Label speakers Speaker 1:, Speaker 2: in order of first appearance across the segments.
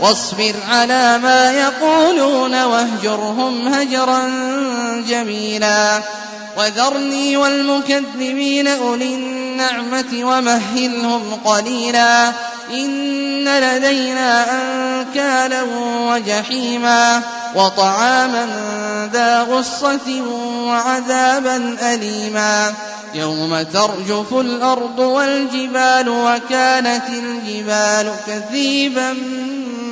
Speaker 1: واصبر على ما يقولون واهجرهم هجرا جميلا. وذرني والمكذبين أولي النعمة ومهلهم قليلا. إن لدينا أنكالا وجحيما. وطعاما ذا غصة وعذابا أليما. يوم ترجف الأرض والجبال وكانت الجبال كثيبا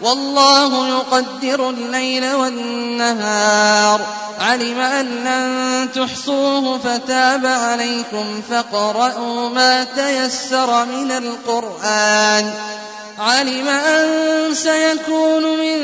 Speaker 1: والله يقدر الليل والنهار. علم أن لن تحصوه فتاب عليكم فاقرؤوا ما تيسر من القرآن. علم أن سيكون منكم